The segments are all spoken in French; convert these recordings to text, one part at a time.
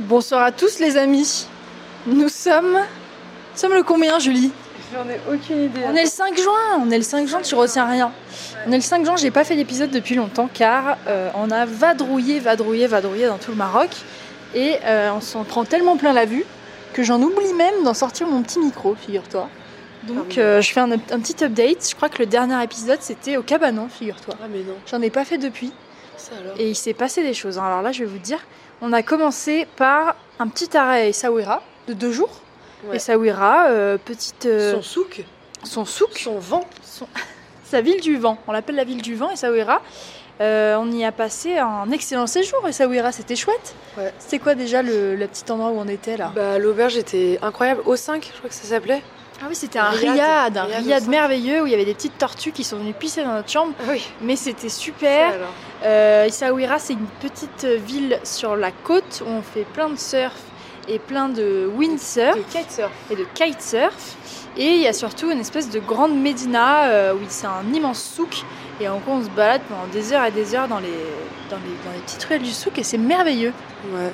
Bonsoir à tous les amis. Nous sommes. Nous sommes le combien, Julie? J'en ai aucune idée. On est le 5 juin. On est le 5 juin, tu retiens rien. On est le 5 juin, j'ai pas fait d'épisode depuis longtemps car euh, on a vadrouillé, vadrouillé, vadrouillé dans tout le Maroc. Et euh, on s'en prend tellement plein la vue que j'en oublie même d'en sortir mon petit micro, figure-toi. Donc euh, je fais un, un petit update. Je crois que le dernier épisode c'était au Cabanon, figure-toi. Ah mais non, J'en ai pas fait depuis. ça alors? Et il s'est passé des choses. Alors là, je vais vous dire, on a commencé par un petit arrêt à Essaouira de deux jours. Ouais. Essaouira, euh, petite, euh, Son souk, son souk, son vent. son- sa ville du vent. On l'appelle la ville du vent, Essaouira. Euh, on y a passé un excellent séjour, Essaouira, c'était chouette. Ouais. C'était quoi déjà le, le petit endroit où on était là? Bah l'auberge était incroyable. Au 5, je crois que ça s'appelait. Ah oui, c'était un Riyad. riad, un riad merveilleux où il y avait des petites tortues qui sont venues pisser dans notre chambre. Ah oui. Mais c'était super. Euh, c'est une petite ville sur la côte où on fait plein de surf et plein de windsurf De kitesurf. et de kitesurf. Et il y a surtout une espèce de grande médina euh, où c'est un immense souk. Et en gros, on se balade pendant des heures et des heures dans les, dans les, dans les petites ruelles du souk et c'est merveilleux. Ouais.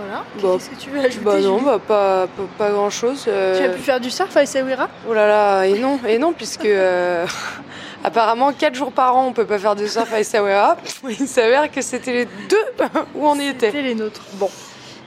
Voilà. Bah, Qu'est-ce que tu veux ajouter Bah non, bah pas, pas, pas grand chose. Tu as pu faire du surf à Essaouira? Oh là là, et non, et non, puisque euh, apparemment 4 jours par an on peut pas faire de surf à Essaouira. Il s'avère que c'était les deux où on y était. C'était les nôtres. Bon.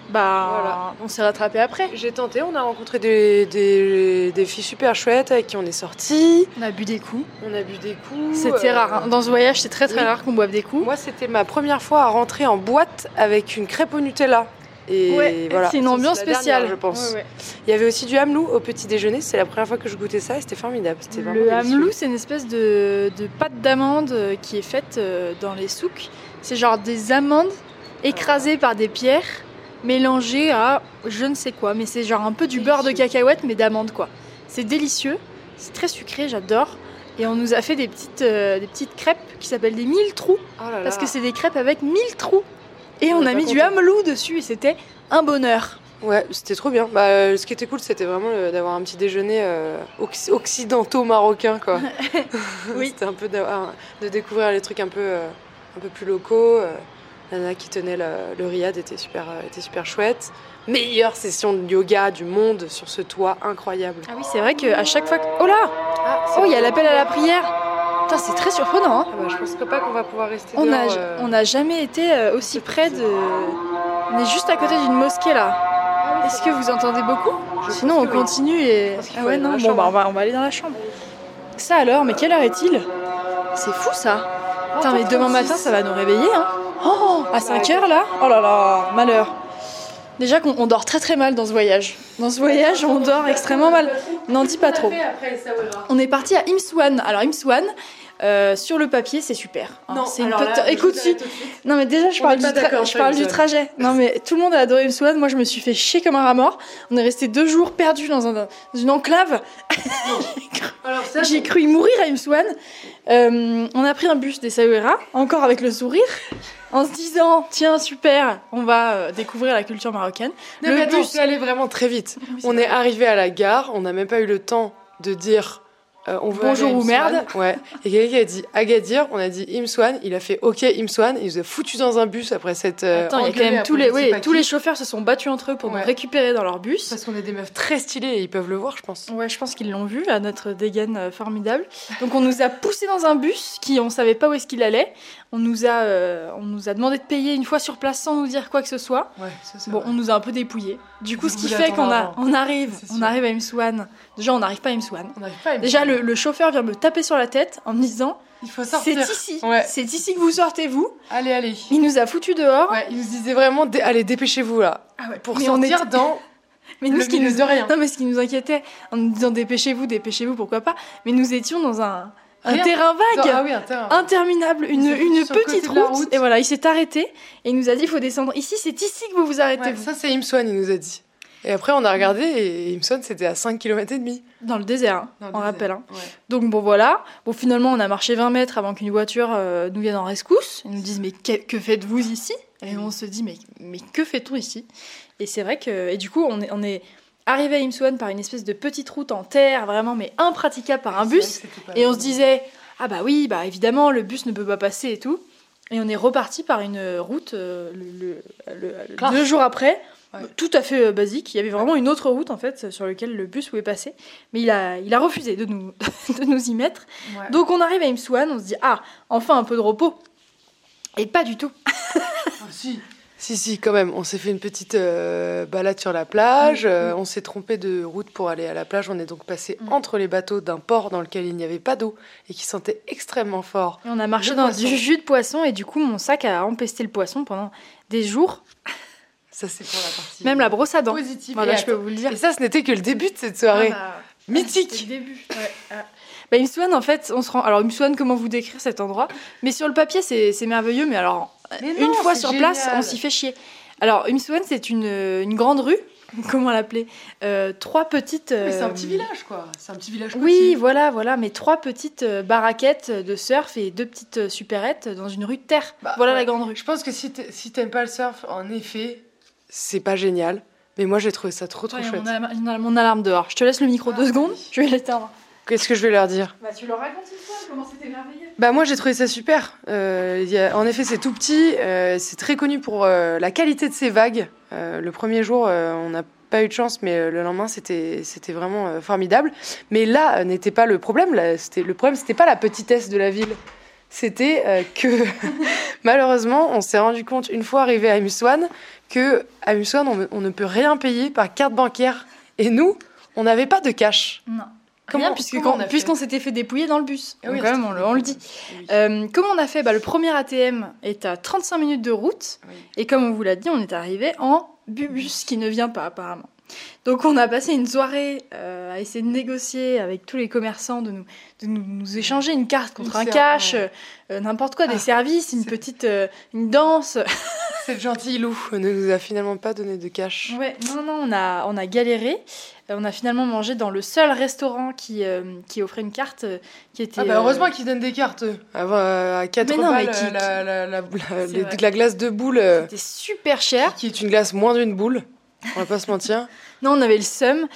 Bah, Voilà. on s'est rattrapé après. J'ai tenté, on a rencontré des, des, des filles super chouettes avec qui on est sortis. On a bu des coups. On a bu des coups. C'était euh, rare. hein. Dans ce voyage, c'est très très oui. rare qu'on boive des coups. Moi, c'était ma première fois à rentrer en boîte avec une crêpe au Nutella. Et Ouais, voilà. c'est une ambiance dernière, spéciale. je pense. Ouais, ouais. Il y avait aussi du hamelou au petit déjeuner. C'est la première fois que je goûtais ça et c'était formidable. C'était vraiment Le hamelou, c'est une espèce de, de pâte d'amande euh, qui est faite euh, dans les souks. C'est genre des amandes écrasées par des pierres, mélangées à je ne sais quoi. Mais c'est genre un peu du beurre de cacahuète, mais d'amande quoi. C'est délicieux, c'est très sucré, j'adore. Et on nous a fait des petites, euh, des petites crêpes qui s'appellent des mille trous. Oh là là. Parce que c'est des crêpes avec mille trous. Et On a mis du hamelou dessus et c'était un bonheur. Ouais, c'était trop bien. Bah, euh, ce qui était cool, c'était vraiment euh, d'avoir un petit déjeuner euh, occ- occidentaux marocain, quoi. Oui. c'était un peu de découvrir les trucs un peu, euh, un peu plus locaux. euh. La nana qui tenait le, le riad était super, euh, était super chouette. Meilleure session de yoga du monde sur ce toit incroyable. Ah oui, c'est vrai qu'à chaque fois que... Oh là Ah, Oh, il y a l'appel à la prière Putain, c'est très surprenant, hein Ah bah, je pense pas qu'on va pouvoir rester On n'a dehors, euh. on n'a jamais été euh, aussi près de. On est juste à côté d'une mosquée là. Est-ce que vous entendez beaucoup? Je Sinon on que oui. continue et. Ah ouais, non, bon bah on va, on va aller dans la chambre. Ça alors, mais quelle heure est-il? C'est fou ça Putain, mais demain matin ça va nous réveiller, hein Oh À 5 heures là? Oh là là, malheur Déjà qu'on on dort très très mal dans ce voyage. Dans ce voyage, on dort extrêmement mal. N'en dis pas trop. On est parti à Imswan. Alors Imswan, euh, sur le papier, c'est super. hein. Non, c'est une là, je Écoute, suite. non mais déjà je On parle, du, tra- je parle trajet. Non mais tout le monde a adoré Imswan. Moi je me suis fait chier comme un rat mort. On est resté deux jours perdus dans, un- dans une enclave. Alors ça, J'ai cru y mourir à Imswan. Euh, on a pris un bus des Saouira, encore avec le sourire, en se disant tiens super, on va euh, découvrir la culture marocaine. Non, le mais attends, bus. c'est allé vraiment très vite. On est arrivé à la gare, on n'a même pas eu le temps de dire euh, on veut Bonjour ou Imswan. merde. Ouais. Et quelqu'un a dit Agadir, on a dit Imswan, il a fait OK Imswan, il nous a foutu dans un bus après cette. euh, Attends, il y a quand même tous les, oui, tous qui. les chauffeurs se sont battus entre eux pour Ouais. nous récupérer dans leur bus. Parce qu'on est des meufs très stylées et ils peuvent le voir, je pense. Ouais, je pense qu'ils l'ont vu à notre dégaine euh, formidable. Donc on nous a poussé dans un bus qui on savait pas où est-ce qu'il allait. On nous a euh, on nous a demandé de payer une fois sur place sans nous dire quoi que ce soit. Ouais, ça Bon, on nous a un peu dépouillés. Du coup, Vous ce qui fait qu'on a on arrive, on arrive à Imswan. Déjà, on n'arrive pas à Imswan. On n'arrive pas à Déjà, Imswan. Le, le chauffeur vient me taper sur la tête en me disant Il faut C'est sortir. ici, Ouais. c'est ici que vous sortez vous. Allez, allez. Il nous a foutus dehors. Ouais, il nous disait vraiment Dé- Allez, dépêchez-vous là. Ah ouais, Pour mais on sortir dans Mais nous, le ce qui nous de rien. Non, mais ce qui nous inquiétait, en nous disant dépêchez-vous, dépêchez-vous, pourquoi pas. Mais nous étions dans un, terrain vague, Ah oui, un terrain. interminable, une, foutu petite route. route. Et voilà, il s'est arrêté et il nous a dit il faut descendre ici, c'est ici que vous vous arrêtez. Vous. ça c'est Imswan, il nous a dit. Et après on a regardé et Imswan c'était à 5 km et demi. Dans le désert, hein, Dans le on désert. rappelle. hein. Ouais. Donc bon voilà. Bon finalement on a marché 20 mètres avant qu'une voiture euh, nous vienne en rescousse. Ils nous disent mais que, que faites-vous ici? Et on se dit mais, mais que fait-on ici? Et c'est vrai que et du coup on est, on est arrivé à Imswan par une espèce de petite route en terre vraiment mais impraticable par un bus. Et on se disait, ah bah oui, bah évidemment, le bus ne peut pas passer et tout. Et on est reparti par une route euh, le, deux jours après, Ouais. tout à fait euh, basique. Il y avait vraiment une autre route en fait sur laquelle le bus pouvait passer, mais il a, il a refusé de nous, de nous y mettre. Donc on arrive à Imsouane, on se dit ah enfin un peu de repos. Et pas du tout. Ah, si. Si, si, quand même. On s'est fait une petite euh, balade sur la plage. Euh, on s'est trompé de route pour aller à la plage. On est donc passé Mm. entre les bateaux d'un port dans lequel il n'y avait pas d'eau et qui sentait extrêmement fort. Et on a marché dans poisson. du jus de poisson et du coup mon sac a empesté le poisson pendant des jours, Ça, c'est pour la partie. même la brosse à dents. positive. Voilà, je peux vous le dire. et ça, ce n'était que le début de cette soirée. Ah bah, Mythique. c'était le début. Ouais, ah. Bah, Imsouane, en fait, on se rend. Alors, Imsouane, comment vous décrire cet endroit Mais sur le papier, c'est merveilleux, mais alors, Mais une fois sur place, on s'y fait chier. Alors, Imsouane, c'est une, une grande rue, comment l'appeler Euh, Trois petites. Mais c'est un euh, petit village, quoi. C'est un petit village Oui, côtier. voilà, voilà, mais trois petites euh, baraquettes de surf et deux petites euh, supérettes dans une rue de terre. Bah, voilà ouais. la grande rue. Je pense que si t'es- si t'aimes pas le surf, en effet, c'est pas génial. Mais moi, j'ai trouvé ça trop, trop Ouais, chouette. mon, alarme, mon alarme- mon alarme dehors. Je te laisse le micro Ah, deux secondes, oui. je vais l'éteindre. Qu'est-ce que je vais leur dire? Bah, tu leur racontes l'histoire, comment c'était merveilleux Bah moi j'ai trouvé ça super. Euh, il y a- en effet c'est tout petit, euh, c'est très connu pour euh, la qualité de ses vagues. Euh, le premier jour euh, on n'a pas eu de chance, mais euh, le lendemain c'était c'était vraiment euh, formidable. Mais là euh, n'était pas le problème. Là, c'était le problème c'était pas la petitesse de la ville. C'était euh, que malheureusement on s'est rendu compte une fois arrivé à Muswan que à Muswan on, on ne peut rien payer par carte bancaire. Et nous on n'avait pas de cash. Non. Comment- Rien, puisque comment on puisqu'on s'était fait dépouiller dans le bus. Ah oui, Donc, quand même, on, le- on le dit. Euh, comment on a fait? Bah, Le premier ATM est à 35 minutes de route. Oui. Et comme on vous l'a dit, on est arrivé en bus qui ne vient pas apparemment. Donc on a passé une soirée euh, à essayer de négocier avec tous les commerçants, de nous, de nous, nous échanger une carte contre Une un cash, ouais. euh, n'importe quoi, des Ah, services, une petite euh, une danse. Cette gentille loup ne nous a finalement pas donné de cash. Ouais, non, non, on a, on a galéré. Euh, on a finalement mangé dans le seul restaurant qui, euh, qui offrait une carte euh, qui était. Ah bah euh, heureusement qu'ils donnent des cartes. À, à 4 Mais non, mais balles, qui- la, la, la, la- les- glace de boule, euh, C'était super cher. qui est une glace moins d'une boule. On va pas se mentir. Non, on avait le seum.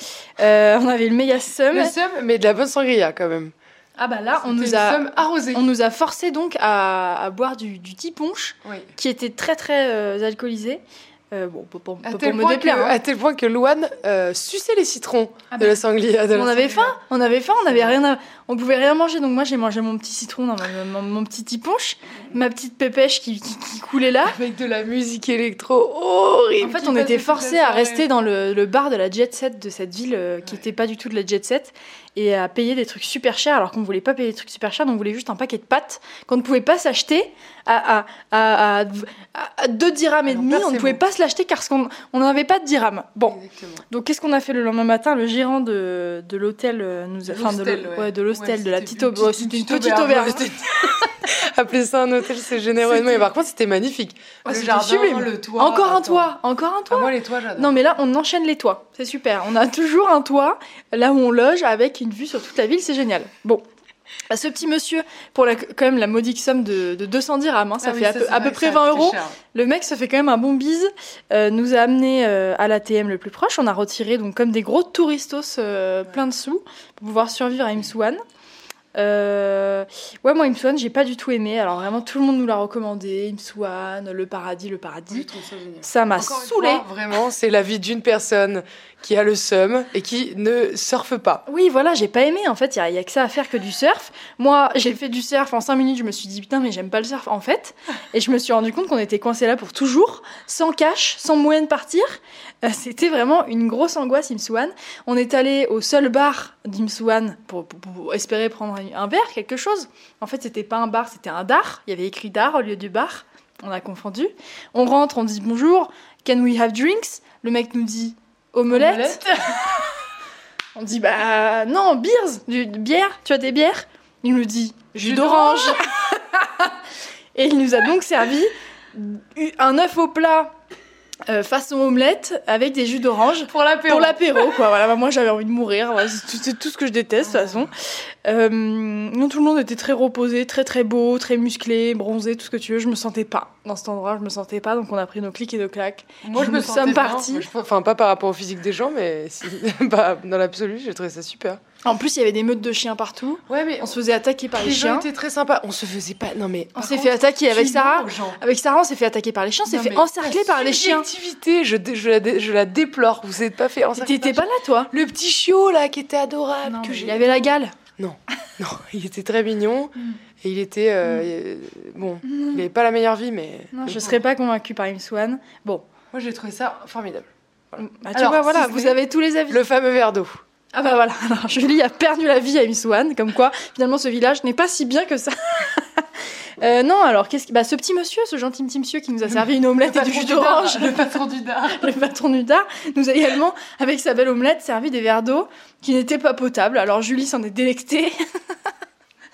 Euh, on avait le méga seum. Le seum, mais de la bonne sangria quand même. Ah bah là, on nous a, seum arrosée. on nous a forcé donc à, à boire du, du petit punch Oui. qui était très très euh, alcoolisé. Euh, bon, pas pour, À pas tel, pour me point que, déplaire. hein. à tel point que Louane euh, suçait les citrons Ah de bah, la sangria. de la on avait faim, on avait faim, on avait rien, à- on pouvait rien manger. Donc moi j'ai mangé mon petit citron dans ma- mon, mon petit punch, ma petite pépèche qui, qui- qui coulait là. Avec de la musique électro horrible. En fait, on était forcés à rester dans le, le bar de la jet set de cette ville euh, qui Ouais. n'était pas du tout de la jet set et à payer des trucs super chers alors qu'on voulait pas payer des trucs super chers, donc on voulait juste un paquet de pâtes qu'on ne pouvait pas s'acheter à, à, à, à, à 2 dirhams et demi. On ne placebo. pouvait pas se l'acheter car qu'on on n'avait pas de dirhams. Bon, Exactement. donc qu'est-ce qu'on a fait le lendemain matin? Le gérant de, de l'hôtel euh, nous a, De enfin, de l'hostel, l'hô- ouais. ouais, de Ouais, de la petite auberge. C'était une petite auberge. Appeler ça un hôtel, c'est généreux. Mais par contre, c'était magnifique. Le c'était jardin, sublime. le toit. Encore un toit, encore un toit. Ah, moi, les toits, j'adore. Non, mais là, on enchaîne les toits. C'est super. On a toujours un toit là où on loge avec une vue sur toute la ville. C'est génial. Bon. Bah, Ce petit monsieur, pour la, quand même la modique somme de, de 210 dirhams, hein, ça Ah oui, fait à, peu, à près ça 20 coûtait euros. cher. Le mec, ça fait quand même un bon bise. euh, nous a amené euh, à l'ATM le plus proche. On a retiré donc comme des gros touristos euh, plein de sous pour pouvoir survivre à Imsouane. Ouais, moi, Imsouane, j'ai pas du tout aimé. Alors vraiment, tout le monde nous l'a recommandé. Imsouane, le paradis, le paradis. Ça m'a saoulé. fois, vraiment, c'est la vie d'une personne qui a le seum et qui ne surfe pas. Oui, voilà, j'ai pas aimé. En fait, il y, a que ça à faire que du surf. Moi, j'ai fait du surf en 5 minutes. Je me suis dit, putain, mais j'aime pas le surf, en fait. Et je me suis rendu compte qu'on était coincé là pour toujours, sans cash, sans moyen de partir. Euh, C'était vraiment une grosse angoisse, Imsouane. On est allé au seul bar d'Imsouane pour, pour- espérer prendre un, un verre, quelque chose. En fait, c'était pas un bar, c'était un dar. Il y avait écrit dar au lieu du bar. On a confondu. On rentre, on dit bonjour. Can we have drinks? Le mec nous dit omelette. On dit bah non, beers, du, bière, tu as des bières? Il nous dit Jus d'orange. Et il nous a donc servi un œuf au plat euh, façon omelette avec des jus d'orange Pour l'apéro. pour l'apéro quoi. Voilà, bah, moi j'avais envie de mourir, Voilà, c'est tout, c'est tout ce que je déteste de toute façon. Euh, non, tout le monde était très reposé, très très beau, très musclé, bronzé, tout ce que tu veux. Je me sentais pas dans cet endroit, je me sentais pas, donc on a pris nos clics et nos claques. Moi, je me Nous sentais je- Enfin, pas par rapport au physique des gens, mais si- bah, dans l'absolu, j'ai trouvé ça super. En plus, il y avait des meutes de chiens partout. Ouais, mais On se faisait attaquer par les, les gens chiens. étaient très sympas. On se faisait pas. Non, mais. On s'est fait attaquer avec Sarah. gens. Avec Sarah, on s'est fait attaquer par les chiens. On s'est Non, fait encercler par les chiens. Subjectivité, je, je, la, je la déplore. Vous n'êtes pas fait encercler T'étais pas là, toi Le petit chiot là qui était adorable. Non, que il avait la gale. Non, il était très mignon. Mm. Et il était. euh, euh, bon, il n'avait pas la meilleure vie, mais. Non, mais je bon. serais pas convaincue par Im Swan. Bon, Moi, j'ai trouvé ça formidable. bah, tu Alors, vois, voilà, si vous avez tous les avis. Le fameux verre d'eau. Ah bah voilà, alors Julie a perdu la vie à Im Swan, comme quoi finalement ce village n'est pas si bien que ça. Euh, non, alors qu'est-ce que bah ce petit monsieur, ce gentil petit monsieur qui nous a servi une omelette et du jus d'orange, Le patron du dard. le patron du dard, nous a également avec sa belle omelette servi des verres d'eau qui n'étaient pas potables. Alors Julie s'en est délectée.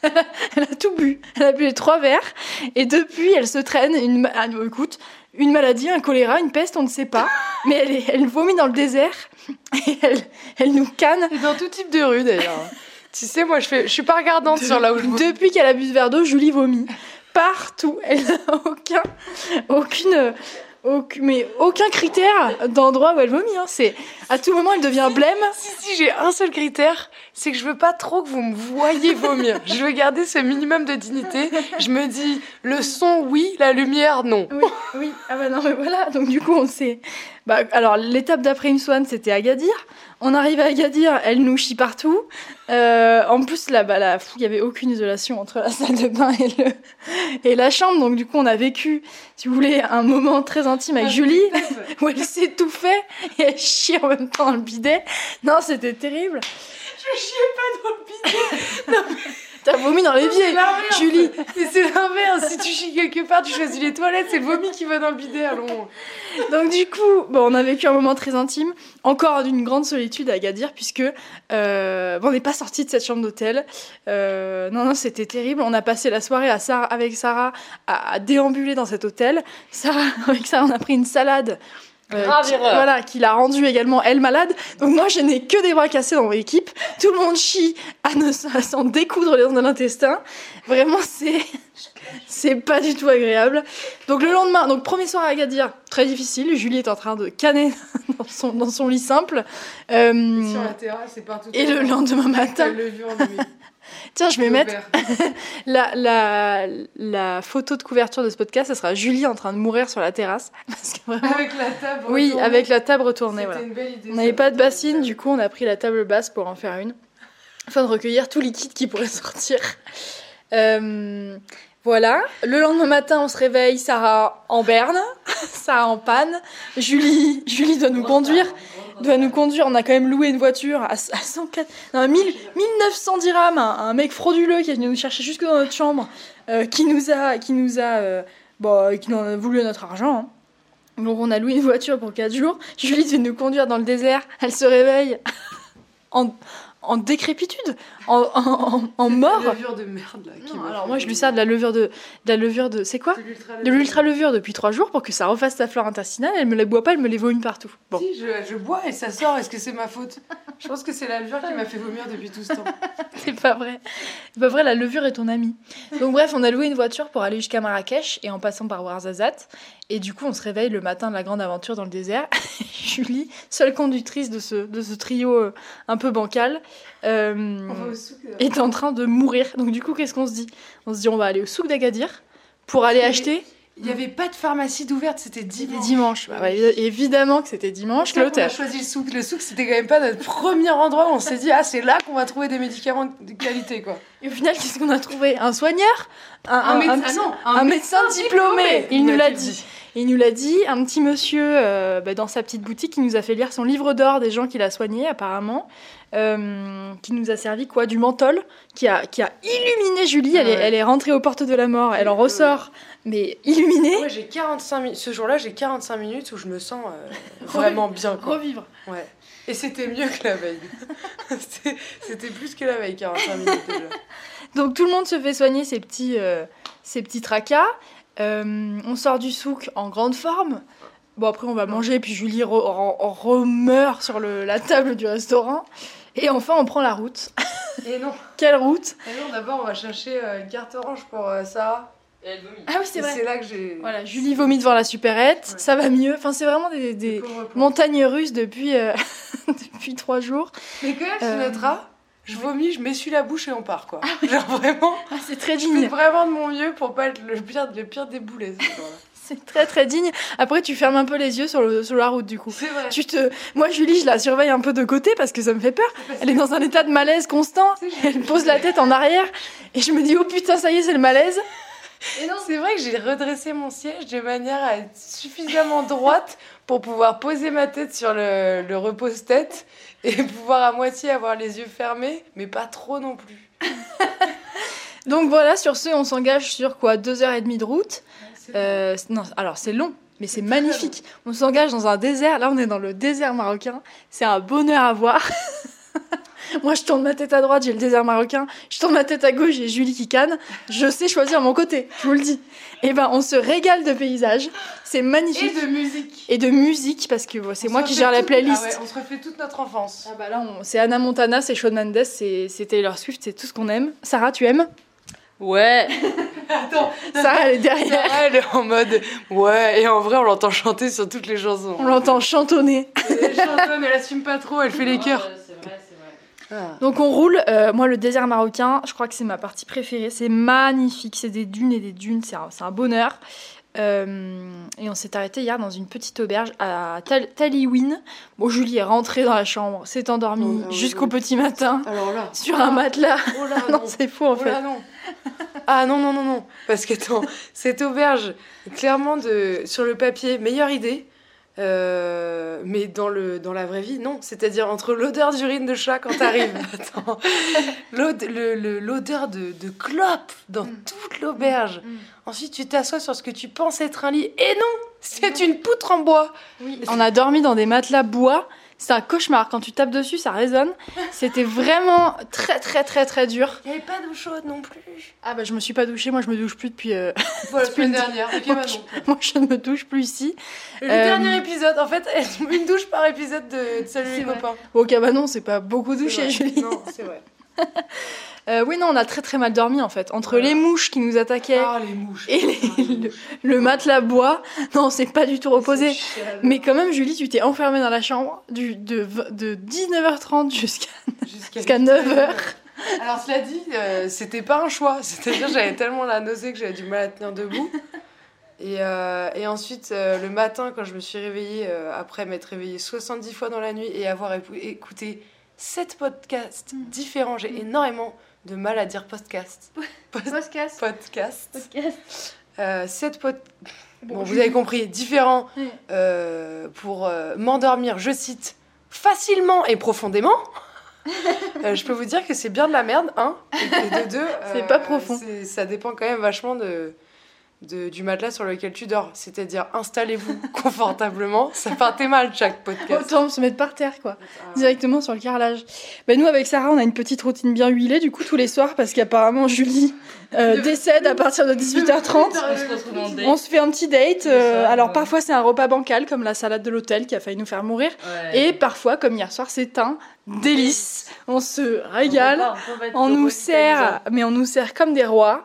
elle a tout bu. Elle a bu les trois verres et depuis elle se traîne une ah, non, écoute, une maladie, un choléra, une peste, on ne sait pas, mais elle est- elle vomit dans le désert et elle elle nous canne Et dans tout type de rue d'ailleurs. tu sais, moi, je, fais, je suis pas regardante sur là où je. Depuis qu'elle a bu ce verre d'eau, Julie vomit. Partout. Elle n'a aucun, aucune, aucun, mais aucun critère d'endroit où elle vomit. Hein. C'est, à tout moment, elle devient blême. Si, si, j'ai un seul critère, c'est que je veux pas trop que vous me voyez vomir. je veux garder ce minimum de dignité. Je me dis, le son, oui, la lumière, non. Oui, oui. Ah bah non, mais voilà. Donc du coup, on s'est... Bah, alors, l'étape d'après une Swan, c'était Agadir. On arrive à Agadir, elle nous chie partout. Euh, en plus, là, bah, là, il y avait aucune isolation entre la salle de bain et, le, et la chambre. Donc du coup, on a vécu, si vous voulez, un moment très intime avec Julie. où elle s'étouffait et elle chie en même temps dans le bidet. Non, c'était terrible. Je chiais pas dans le bidet. T'as vomi dans l'évier, l'inverse. Julie. Mais c'est l'inverse. Si tu chies quelque part, tu choisis les toilettes, c'est le vomi qui va dans le bidet, allons. Donc du coup, bon, on a vécu un moment très intime, encore d'une grande solitude à Agadir, puisque euh, bon, on n'est pas sorti de cette chambre d'hôtel. Euh, non, non, c'était terrible. On a passé la soirée à Sarah, avec Sarah à, à déambuler dans cet hôtel. Sarah, avec Sarah, on a pris une salade. Euh, Grave qui, erreur. voilà, qui l'a rendue également elle malade. Donc moi je n'ai que des bras cassés dans mon équipe. Tout le monde chie à, ne, à s'en découdre les dents de l'intestin. Vraiment c'est c'est pas du tout agréable. Donc le lendemain, donc premier soir à Agadir, très difficile. Julie est en train de canner dans son, dans son lit simple. Euh, Sur la terrasse, c'est partout. et le lendemain matin, tiens, je vais mettre la, la, la photo de couverture de ce podcast. Ça sera Julie en train de mourir sur la terrasse. Parce que vraiment, Avec la table. oui, retournée. avec la table retournée. Voilà. une belle idée. On n'avait pas de bassine, du coup on a pris la table basse pour en faire une, afin de recueillir tout liquide qui pourrait sortir. Euh, voilà, le lendemain matin on se réveille, Sarah en berne, Sarah en panne, Julie, Julie doit nous conduire, doit nous conduire, on a quand même loué une voiture à, à 104, non, 1000 1900 dirhams, un, mec frauduleux qui est venu nous chercher jusque dans notre chambre, euh, qui nous a, qui nous a, euh, bon, qui nous a voulu notre argent. hein. Donc on a loué une voiture pour 4 jours. Julie devait nous conduire dans le désert. Elle se réveille en, en décrépitude, en, en, en- mort. La levure de merde là. qui Non, alors moi je lui sers de la levure de, de la levure de c'est quoi De l'ultra De l'ultra levure depuis 3 jours pour que ça refasse sa flore intestinale. Elle me les boit pas, elle me les vomit partout. Bon. Si, je, je bois et ça sort, est-ce que c'est ma faute? Je pense que c'est la levure qui m'a fait vomir depuis tout ce temps. C'est pas vrai. C'est pas vrai, la levure est ton amie. Donc bref, on a loué une voiture pour aller jusqu'à Marrakech et en passant par Ouarzazate. Et du coup, on se réveille le matin de la grande aventure dans le désert. Julie, seule conductrice de ce, de ce trio euh, un peu bancal, euh, On souk. euh. est en train de mourir. Donc du coup, qu'est-ce qu'on se dit? On se dit on va aller au souk d'Agadir pour aller acheter Il n'y avait pas de pharmacie d'ouverte, c'était dimanche. Bah ouais, évidemment que c'était dimanche, l'hôtel. a choisi le souk. Le souk, c'était quand même pas notre premier endroit où on s'est dit, ah, c'est là qu'on va trouver des médicaments de qualité, quoi. Et au final, qu'est-ce qu'on a trouvé? Un soigneur? Un, un- un médecin- non, un médecin diplômé, il nous l'a dit. Il nous l'a dit, un petit monsieur euh, bah, dans sa petite boutique qui nous a fait lire son livre d'or des gens qu'il a soignés apparemment, euh, qui nous a servi quoi Du menthol, qui a, qui a illuminé Julie, elle, est, elle est rentrée aux portes de la mort, elle en ressort, mais illuminée. Moi, j'ai 45 minutes. Ce jour-là, j'ai 45 minutes où je me sens euh, vraiment bien, quoi. Revivre. Ouais. Et c'était mieux que la veille. C'était- c'était plus que la veille, 45 minutes déjà. Donc tout le monde se fait soigner ses petits, euh, ses petits tracas. Euh, on sort du souk en grande forme. Bon après on va manger, puis Julie re- re- remeurt sur le- la table du restaurant. Et enfin on prend la route. Et non. Quelle route Et non, d'abord, on va chercher euh, une carte orange pour euh, Sarah. Et elle vomit. Ah oui c'est vrai. c'est là que j'ai. Voilà, Julie vomit devant la supérette, Ouais. ça va mieux. Enfin c'est vraiment des, montagnes russes depuis, euh, depuis trois jours. Mais quand même, tu Euh, noteras je vomis, je m'essuie la bouche et on part quoi. Genre vraiment, Ah, c'est très je fais digne. vraiment de mon mieux pour pas être le pire, le pire des boulets. C'est très très digne. Après, tu fermes un peu les yeux sur, le, sur la route du coup. C'est vrai. Tu te... Moi, Julie, je la surveille un peu de côté parce que ça me fait peur. Elle est dans un état de malaise constant. Elle pose la tête en arrière et je me dis oh putain, ça y est, c'est le malaise. Et non. C'est vrai que j'ai redressé mon siège de manière à être suffisamment droite pour pouvoir poser ma tête sur le, le repose-tête et pouvoir à moitié avoir les yeux fermés, mais pas trop non plus. Donc voilà, sur ce, on s'engage sur quoi Deux heures et demie de route. Euh, non, alors c'est long, mais c'est magnifique. On s'engage dans un désert. Là, on est dans le désert marocain. C'est un bonheur à voir. Moi, je tourne ma tête à droite, j'ai le désert marocain. Je tourne ma tête à gauche, j'ai Julie qui canne. Je sais choisir mon côté, je vous le dis. Et ben, on se régale de paysages. C'est Et magnifique. de musique. Et de musique, parce que c'est moi qui gère la playlist. Ah ouais, on se refait toute notre enfance. Ah bah là, on- c'est Anna Montana, c'est Shawn Mendes, c'est Taylor Swift, c'est tout ce qu'on aime. Sarah, tu aimes? Ouais. Attends, Sarah, elle est derrière. Sarah, elle est en mode ouais, et en vrai, on l'entend chanter sur toutes les chansons. On l'entend chantonner. Elle chantonne, elle assume pas trop, elle fait les c'est vrai. Ah. Donc on roule. Euh, moi, le désert marocain, je crois que c'est ma partie préférée. C'est magnifique. C'est des dunes et des dunes. C'est un, bonheur. Euh, et on s'est arrêté hier dans une petite auberge à Tal- Taliwin. Bon, Julie est rentrée dans la chambre, s'est endormie Oh, oh, jusqu'au petit matin Alors là. sur un matelas. Oh là, non, non. c'est fou en Oh fait. là, non. Ah non, non, non, non. Parce que attends, cette auberge, clairement, de, sur le papier, meilleure idée. Euh, mais dans, le, dans la vraie vie, non. C'est-à-dire entre l'odeur d'urine de chat quand t'arrives, attends, l'odeur de, de clope dans Mm. toute l'auberge. Mm. Ensuite, tu t'assois sur ce que tu penses être un lit. Et non, c'est une poutre en bois. On a dormi dans des matelas bois. C'est un cauchemar. Quand tu tapes dessus, ça résonne. C'était vraiment très très très très dur. Il n'y avait pas d'eau chaude non plus. Ah bah je me suis pas douchée. Moi, je me douche plus depuis. euh, Voilà, la Depuis le- dernière. Ok, Moi, bah je- non. Moi, je ne me douche plus ici. Le Euh, dernier épisode, en fait, une douche par épisode de, de Salut les vrai. copains. Bon, cabanon, c'est pas beaucoup douché. Julie. Non, c'est vrai. Euh, oui, non, on a très très mal dormi en fait. Entre les mouches qui nous attaquaient Ah, les mouches. et les- le, le matelas bois, non, c'est pas du tout reposé. Mais quand même, Julie, tu t'es enfermée dans la chambre du, de, de 19h30 jusqu'à jusqu'à 9h. Alors, cela dit, euh, c'était pas un choix. C'est-à-dire, j'avais tellement la nausée que j'avais du mal à tenir debout. Et, euh, et ensuite, euh, le matin, quand je me suis réveillée, après m'être réveillée 70 fois dans la nuit et avoir écouté 7 podcasts Mm. différents, j'ai énormément de mal à dire podcast. Pod- Podcast. podcast. Podcast. Euh, 7 pod... Bon, vous avez compris, différents Oui. euh, pour euh, m'endormir, je cite, facilement et profondément. Je peux vous dire que c'est bien de la merde, hein. Et de deux, C'est pas profond. Ça dépend quand même vachement de, de- du matelas sur lequel tu dors. C'est-à-dire, installez-vous confortablement. Ça partait mal chaque podcast. Autant se mettre par terre, quoi. Directement sur le carrelage. Ben, nous, avec Sarah, on a une petite routine bien huilée, du coup, tous les soirs, parce qu'apparemment, Julie euh, décède à partir de 18h30. On se fait un petit date. euh, alors, parfois, c'est un repas bancal, comme la salade de l'hôtel qui a failli nous faire mourir. Ouais. Et parfois, comme hier soir, c'est un délice. On se régale. On nous sert, mais on nous sert comme des rois.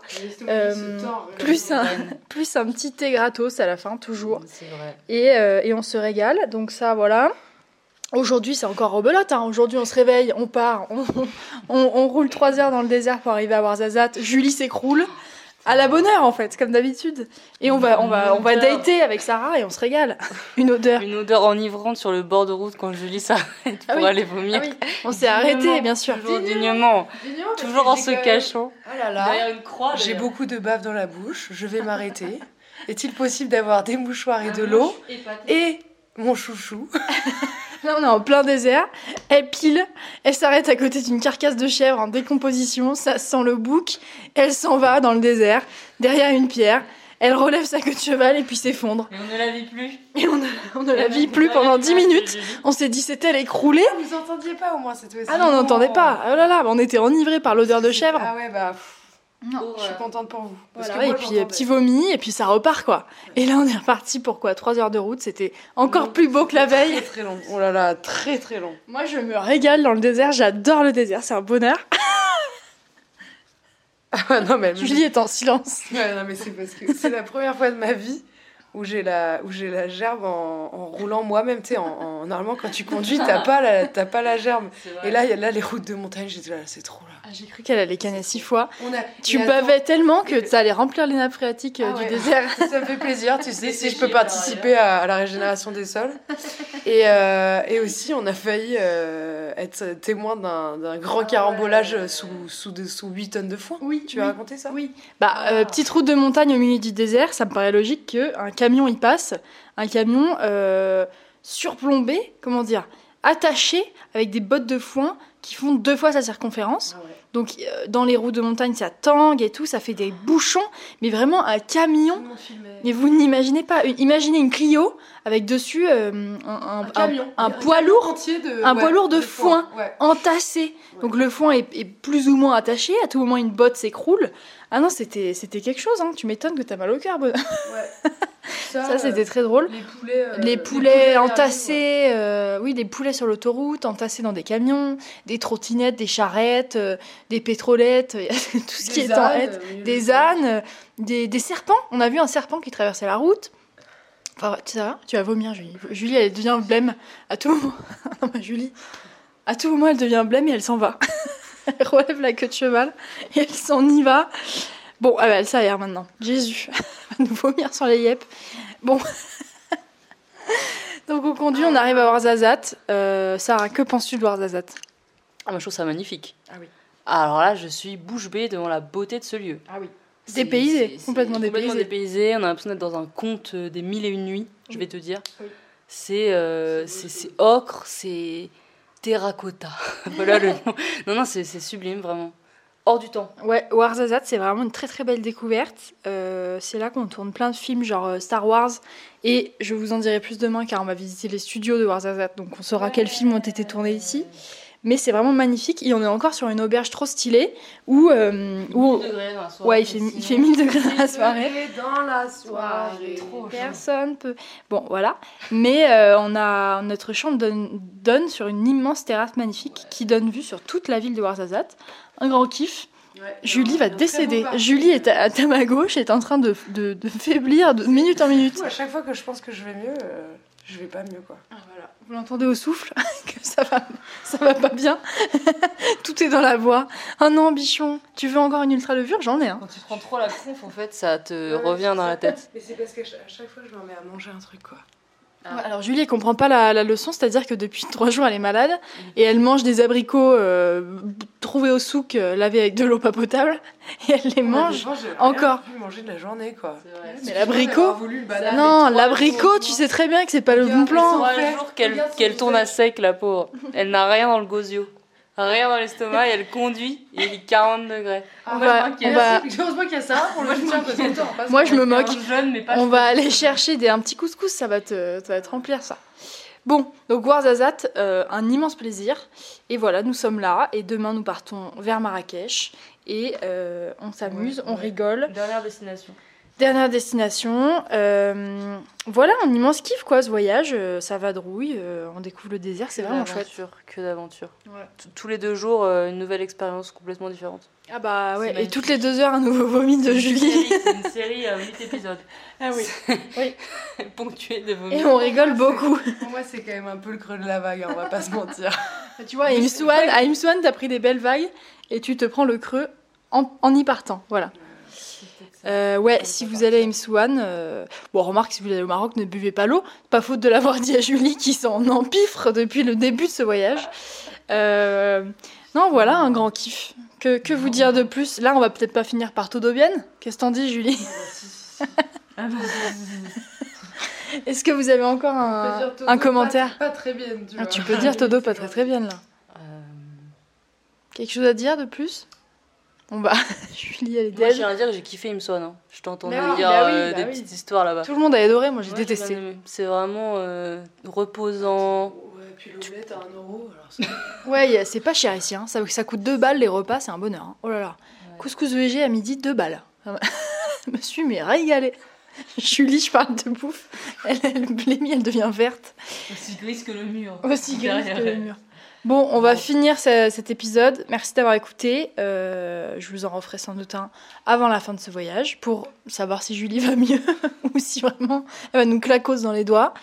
Euh, plus un, plus un petit thé gratos à la fin, toujours. Vrai. Et, euh, et on se régale. Donc ça, voilà. Aujourd'hui, c'est encore rebelote. Hein. Aujourd'hui, on se réveille, on part, on, on, on roule trois heures dans le désert pour arriver à Warzazat. Julie s'écroule. À la bonne heure, en fait, comme d'habitude. Et on va, on, va, on va dater avec Sarah et on se régale. Une odeur. Une odeur enivrante sur le bord de route quand Julie s'arrête Ah pour oui. aller vomir. Ah oui, on s'est arrêté, bien sûr. Toujours dignement. Toujours en se cachant. Oh là là. Derrière une croix. J'ai beaucoup de bave dans la bouche. Je vais m'arrêter. Est-il possible d'avoir des mouchoirs et de l'eau et mon chouchou? Là, on est en plein désert. Elle pile. Elle s'arrête à côté d'une carcasse de chèvre en décomposition. Ça sent le bouc. Elle s'en va dans le désert, derrière une pierre. Elle relève sa queue de cheval et puis s'effondre. Et on ne la vit plus. Et on ne, on ne la vit plus pendant 10 minutes. On s'est dit, c'est elle écroulée Ah, vous entendiez pas au moins cette fois-ci Ah non, on n'entendait pas. Oh là là, on était enivrés par l'odeur de chèvre. Ah ouais, bah, pff, Non. je suis contente pour vous. Parce Voilà, que moi, et puis euh, petit vomi, et puis ça repart quoi. Et là, on est reparti pour quoi 3 heures de route. C'était encore plus beau que la veille. Très très long. Oh là là, très très long. Moi, je me régale dans le désert. J'adore le désert. C'est un bonheur. Ah non mais Julie est en silence. Ouais, non mais c'est parce que c'est la première fois de ma vie où j'ai la, où j'ai la gerbe en, en roulant moi-même. Tu sais, en, en- normalement, quand tu conduis, t'as pas, la, t'as pas la gerbe. Et là, il y a là les routes de montagne, j'étais là, c'est trop là. Ah, J'ai cru qu'elle allait canner six fois. On a, Tu bavais tellement que ça allait remplir les nappes phréatiques euh, Ah du ouais. désert. Ça me fait plaisir, tu sais, si je peux participer à, à la régénération des sols. Et, euh, et aussi, on a failli euh, être témoin d'un d'un grand carambolage sous, sous, de- sous 8 tonnes de foin. Oui, Tu as raconté ça? Oui. Bah, euh, petite route de montagne au milieu du désert, ça me paraît logique qu'un camion y passe. Un camion euh, surplombé, comment dire, attaché avec des bottes de foin qui font deux fois sa circonférence. Ah. Donc, euh, dans les routes de montagne, ça tangue et tout, ça fait des bouchons, mais vraiment un camion. Mais vous n'imaginez pas, imaginez une Clio avec dessus euh, un, un- Un camion. un- un Un poids lourd de, un poids lourd de foin. foin. Ouais. entassé. Donc le foin est, est plus ou moins attaché, à tout moment une botte s'écroule. Ah non, c'était c'était quelque chose, hein. tu m'étonnes que t'as mal au cœur. Ça, euh, c'était très drôle. Les poulets, euh, les poulets entassés, oui, des poulets sur l'autoroute, entassés dans des camions, des trottinettes, des charrettes, des pétrolettes, il y a tout ce Des qui est en ânes, euh, Des ânes, des, des serpents. On a vu un serpent qui traversait la route. Enfin, tu va Tu vas vomir, Julie. Julie, elle devient blême à tout moment. non, mais Julie, à tout moment, elle devient blême et elle s'en va. elle relève la queue de cheval et elle s'en y va. Bon, ah bah, elle s'aère maintenant. Jésus, elle va nous vomir sur les yep. Bon. Donc on conduit, on arrive à Ouarzazate. Euh, Sarah, que penses-tu de Ouarzazate? Ah, moi, je trouve ça magnifique. Ah oui. Alors là, je suis bouche bée devant la beauté de ce lieu. Ah oui. C'est- Dépaysé, c'est- c'est complètement Complètement dépaysé. dépaysé. On a l'impression d'être dans un conte euh, des mille et une nuits, je vais te dire. Oui. C'est euh, c'est c'est ocre, c'est terracotta. voilà le mot. Non, non, c'est c'est sublime, vraiment. Hors du temps. Ouais, Ouarzazate, c'est vraiment une très très belle découverte. Euh, c'est là qu'on tourne plein de films genre euh, Star Wars. Et je vous en dirai plus demain car on va visiter les studios de Ouarzazate. Donc on saura quels films ont été tournés ici. Mais c'est vraiment magnifique. Et on est encore sur une auberge trop stylée où. euh, où ouais, il fait, il fait 1000 degrés dans la soirée. dans la soirée. Trop Personne peut. Bon, voilà. Mais euh, on a notre chambre donne, donne sur une immense terrasse magnifique qui donne vue sur toute la ville de Ouarzazate. Un grand kiff. Julie va décéder. Julie est à, à ma gauche, est en train de, de, de faiblir de minute en minute. À chaque fois que je pense que je vais mieux, euh, je vais pas mieux quoi. Ah, voilà. Vous l'entendez au souffle que ça va, ça va pas bien. Tout est dans la voix. Un non, bichon, tu veux encore une ultra levure J'en ai. Hein. Quand tu te prends trop la conf, en fait, ça te Ouais, revient dans la tête. Mais c'est parce qu'à chaque, à chaque fois je me remets à manger un truc quoi. Ah. Ouais, alors Julie, elle comprend pas la, la leçon, c'est-à-dire que depuis trois jours, elle est malade et elle mange des abricots euh, trouvés au souk, euh, lavés avec de l'eau pas potable, et elle les mange. encore. J'ai pu manger de la journée quoi. Mais l'abricot. Non, l'abricot, tu sais très bien que c'est pas le bon plan. Trois jours qu'elle tourne à sec, la pauvre. Elle n'a rien dans le gosio. Rien dans l'estomac et elle conduit et il est 40 degrés. On va- on va- Heureusement qu'il y a ça pour le soutien parce que passe Moi, je me moque. jeune, mais pas On va aller chercher des, un petit couscous, ça va te, ça va te remplir ça. Bon, donc Ouarzazate, euh, un immense plaisir. Et voilà, nous sommes là et demain nous partons vers Marrakech et euh, on s'amuse, on rigole. Dernière destination. Dernière destination, euh, voilà un immense kiff quoi ce voyage, euh, ça va de rouille, euh, on découvre le désert, c'est vraiment chouette. Que d'aventure. Ouais. Tous les deux jours, euh, une nouvelle expérience complètement différente. Ah bah ouais, et toutes les deux heures un nouveau vomi de Julie. C'est une série à 8 épisodes. Ah oui. Ponctuée de vomi. Et on rigole beaucoup. Pour moi, c'est quand même un peu le creux de la vague, hein, on va pas se mentir. Tu vois, à Imsouane, à Imsouane, t'as pris des belles vagues et tu te prends le creux en, en y partant. Voilà. Euh, ouais, si vous allez à Imsouane, euh, bon, remarque, si vous allez au Maroc, ne buvez pas l'eau. Pas faute de l'avoir dit à Julie qui s'en empiffre depuis le début de ce voyage. Euh, non, voilà, un grand kiff. Que, que vous dire de plus? Là, on va peut-être pas finir par Todobienne. Qu'est-ce que t'en dis, Julie? Est-ce que vous avez encore un, un commentaire? Pas très bien, tu Ah, vois. Tu peux dire Todo pas très très bien là. Euh, Quelque chose à dire de plus? Bon bah, Julie elle est Moi, j'ai à dire que j'ai kiffé Imswan. Hein. Je t'ai entendu Mais oui, dire bah oui, euh, bah des oui. petites histoires là-bas. Tout le monde a adoré, moi j'ai Ouais, détesté. C'est vraiment euh, reposant. Ouais, puis l'omelette à 1 euro. Ouais, c'est pas cher ici, hein. ça, ça coûte 2 balles les repas, c'est un bonheur. hein. Oh là là. Ouais. Couscous VG à midi, 2 balles. Ça m'a- Je me suis mais régalée. Julie, je parle de bouffe. Elle, elle blémie, elle devient verte. Aussi grise que le mur. Aussi grise que le elle. mur. Bon, on va finir ce- cet épisode. Merci d'avoir écouté. Euh, je vous en referai sans doute un avant la fin de ce voyage pour savoir si Julie va mieux ou si vraiment elle va nous clacose dans les doigts.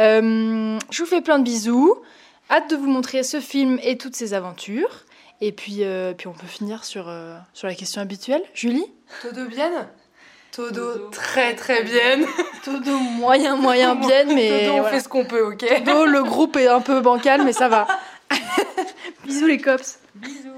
Euh, je vous fais plein de bisous. Hâte de vous montrer ce film et toutes ses aventures. Et puis, euh, puis on peut finir sur, euh, sur la question habituelle. Julie Todo bien? Todo, Todo. très très bien. Todo moyen, moyen, bien, mais Todo, on voilà. fait ce qu'on peut, ok? Todo, le groupe est un peu bancal, mais ça va. Bisous les cops. Bisous.